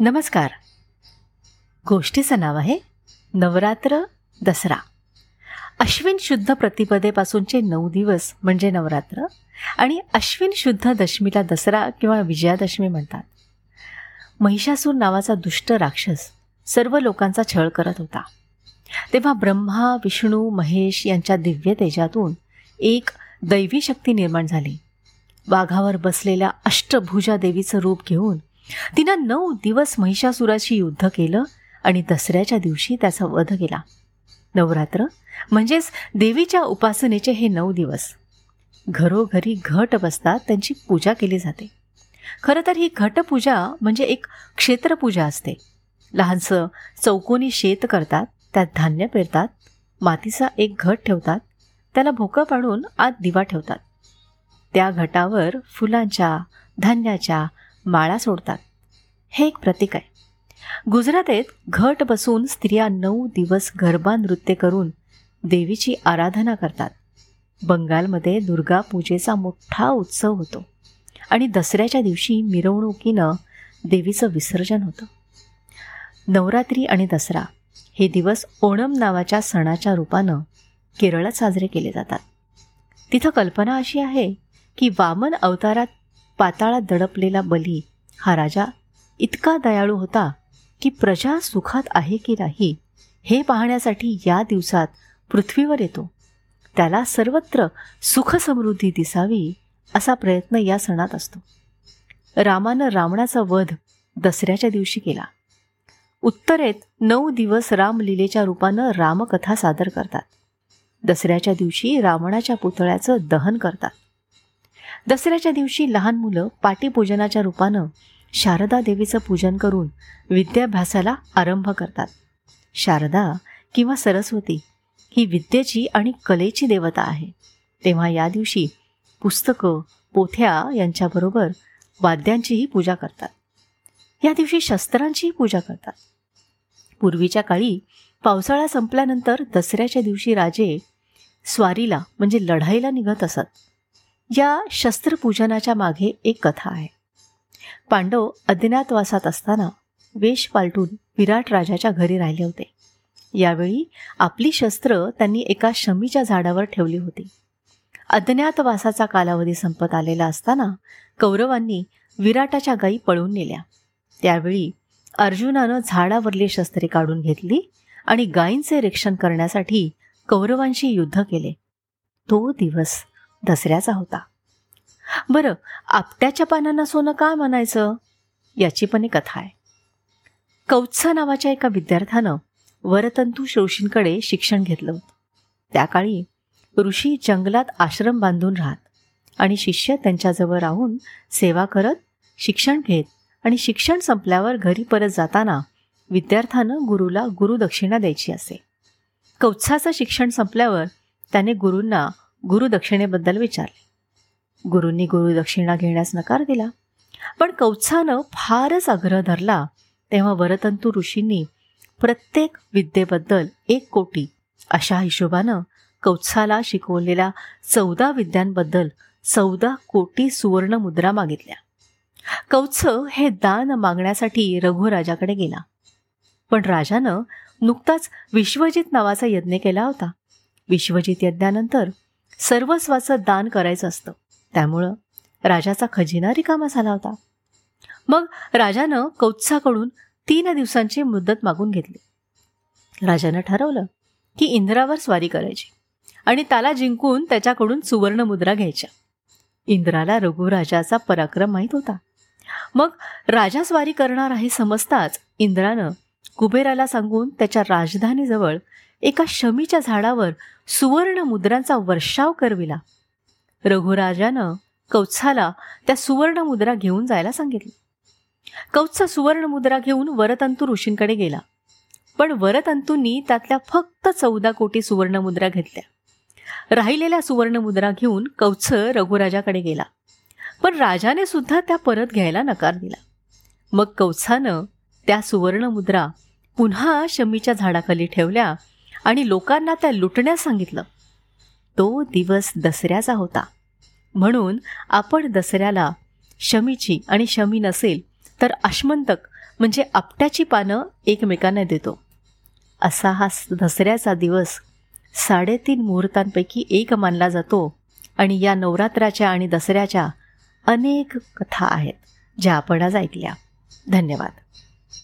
नमस्कार. गोष्टीचं नाव आहे नवरात्र दसरा. अश्विन शुद्ध प्रतिपदेपासूनचे नऊ दिवस म्हणजे नवरात्र आणि अश्विन शुद्ध दशमीला दसरा किंवा विजयादशमी म्हणतात. महिषासूर नावाचा दुष्ट राक्षस सर्व लोकांचा छळ करत होता. तेव्हा ब्रह्मा विष्णू महेश यांच्या दिव्य तेजातून एक दैवी शक्ती निर्माण झाली. वाघावर बसलेल्या अष्टभुजा देवीचं रूप घेऊन तिनं नऊ दिवस महिषासुराशी युद्ध केलं आणि दसऱ्याच्या दिवशी त्याचा वध केला. नवरात्र म्हणजेच देवीच्या उपासनेचे हे नऊ दिवस. घरोघरी घट बसतात त्यांची पूजा केली जाते. खरं तर ही घटपूजा म्हणजे एक क्षेत्रपूजा असते. लहानसं चौकोनी शेत करतात त्यात धान्य पेरतात मातीचा एक घट ठेवतात त्याला भोकं पाडून आत दिवा ठेवतात. त्या घटावर फुलांच्या धान्याच्या माळा सोडतात. हे एक प्रतीक आहे. गुजरातेत घट बसून स्त्रिया नऊ दिवस गरबा नृत्य करून देवीची आराधना करतात. बंगालमध्ये दुर्गा पूजेचा मोठा उत्सव होतो आणि दसऱ्याच्या दिवशी मिरवणुकीनं देवीचं विसर्जन होतं. नवरात्री आणि दसरा हे दिवस ओणम नावाच्या सणाच्या रूपानं केरळात साजरे केले जातात. तिथं कल्पना अशी आहे की वामन अवतारात पाताळात दडपलेला बली. हा राजा इतका दयाळू होता की प्रजा सुखात आहे की नाही हे पाहण्यासाठी या दिवसात पृथ्वीवर येतो. त्याला सर्वत्र सुखसमृद्धी दिसावी असा प्रयत्न या सणात असतो. रामानं रावणाचा वध दसऱ्याच्या दिवशी केला. उत्तरेत नऊ दिवस रामलीलेच्या रूपानं रामकथा सादर करतात. दसऱ्याच्या दिवशी रावणाच्या पुतळ्याचं दहन करतात. दसऱ्याच्या दिवशी लहान मुलं पाटीपूजनाच्या रूपानं शारदा देवीचं पूजन करून विद्याभ्यासाला आरंभ करतात. शारदा किंवा सरस्वती ही विद्येची आणि कलेची देवता आहे. तेव्हा या दिवशी पुस्तकं पोथ्या यांच्याबरोबर वाद्यांचीही पूजा करतात. या दिवशी शस्त्रांचीही पूजा करतात. पूर्वीच्या काळी पावसाळा संपल्यानंतर दसऱ्याच्या दिवशी राजे स्वारीला म्हणजे लढाईला निघत असत. या शस्त्रपूजनाच्या मागे एक कथा आहे. पांडव अज्ञातवासात असताना वेश पालटून विराट राजाच्या घरी राहिले होते. यावेळी आपली शस्त्र त्यांनी एका शमीच्या झाडावर ठेवली होती. अज्ञातवासाचा कालावधी संपत आलेला असताना कौरवांनी विराटाच्या गायी पळून नेल्या. त्यावेळी अर्जुनानं झाडावरली शस्त्रे काढून घेतली आणि गायींचे रक्षण करण्यासाठी कौरवांशी युद्ध केले. तो दिवस दसऱ्याचा होता. बरं आपट्याच्या पानांना सोनं काय म्हणायचं? याची पण एक कथा आहे कौत्सा नावाच्या एका विद्यार्थ्यानं वरतंतू शोषींकडे शिक्षण घेतलं होतं. त्या काळी ऋषी जंगलात आश्रम बांधून राहत आणि शिष्य त्यांच्याजवळ राहून सेवा करत शिक्षण घेत आणि शिक्षण संपल्यावर घरी परत जाताना विद्यार्थ्यानं गुरुला गुरुदक्षिणा द्यायची असे. कौत्साचं शिक्षण संपल्यावर त्याने गुरूंना गुरुदक्षिणेबद्दल विचारले. गुरूंनी गुरुदक्षिणा घेण्यास नकार दिला. पण कौत्सानं फारच आग्रह धरला तेव्हा वरतंतू ऋषींनी प्रत्येक विद्येबद्दल एक कोटी अशा हिशोबानं कौत्साला शिकवलेल्या चौदा विद्यांबद्दल चौदा कोटी सुवर्ण मुद्रा मागितल्या. कौत्स हे दान मागण्यासाठी रघुराजाकडे गेला. पण राजानं नुकताच विश्वजित नावाचा यज्ञ केला होता. विश्वजित यज्ञानंतर सर्वस्वाचं दान करायचं असतं. त्यामुळं राजाचा खजिना रिकामा झाला होता. मग राजानं कौत्साकडून तीन दिवसांची मुदत मागून घेतली. राजानं ठरवलं की इंद्रावर स्वारी करायची आणि त्याला जिंकून त्याच्याकडून सुवर्ण मुद्रा घ्यायच्या. इंद्राला रघुराजाचा पराक्रम माहीत होता. मग राजा स्वारी करणार आहे समजताच इंद्रानं कुबेराला सांगून त्याच्या राजधानीजवळ एका शमीच्या झाडावर सुवर्ण मुद्रांचा वर्षाव करविला. रघुराजानं कौत्साला त्या सुवर्ण मुद्रा घेऊन जायला सांगितली. कौत्स सुवर्ण मुद्रा घेऊन वरतंतू ऋषींकडे गेला. पण वरतंतूंनी त्यातल्या फक्त चौदा कोटी सुवर्ण मुद्रा घेतल्या. राहिलेल्या सुवर्ण मुद्रा घेऊन कौत्स रघुराजाकडे गेला. पण राजाने सुद्धा त्या परत घ्यायला नकार दिला. मग कौत्सानं त्या सुवर्णमुद्रा पुन्हा शमीच्या झाडाखाली ठेवल्या आणि लोकांना त्या लुटण्यास सांगितलं. तो दिवस दसऱ्याचा होता. म्हणून आपण दसऱ्याला शमीची आणि शमी नसेल तर अश्मंतक म्हणजे आपट्याची पानं एकमेकांना देतो. असा हा दसऱ्याचा दिवस साडेतीन मुहूर्तांपैकी एक मानला जातो आणि या नवरात्राच्या आणि दसऱ्याच्या अनेक कथा आहेत ज्या आपण आज ऐकल्या. धन्यवाद.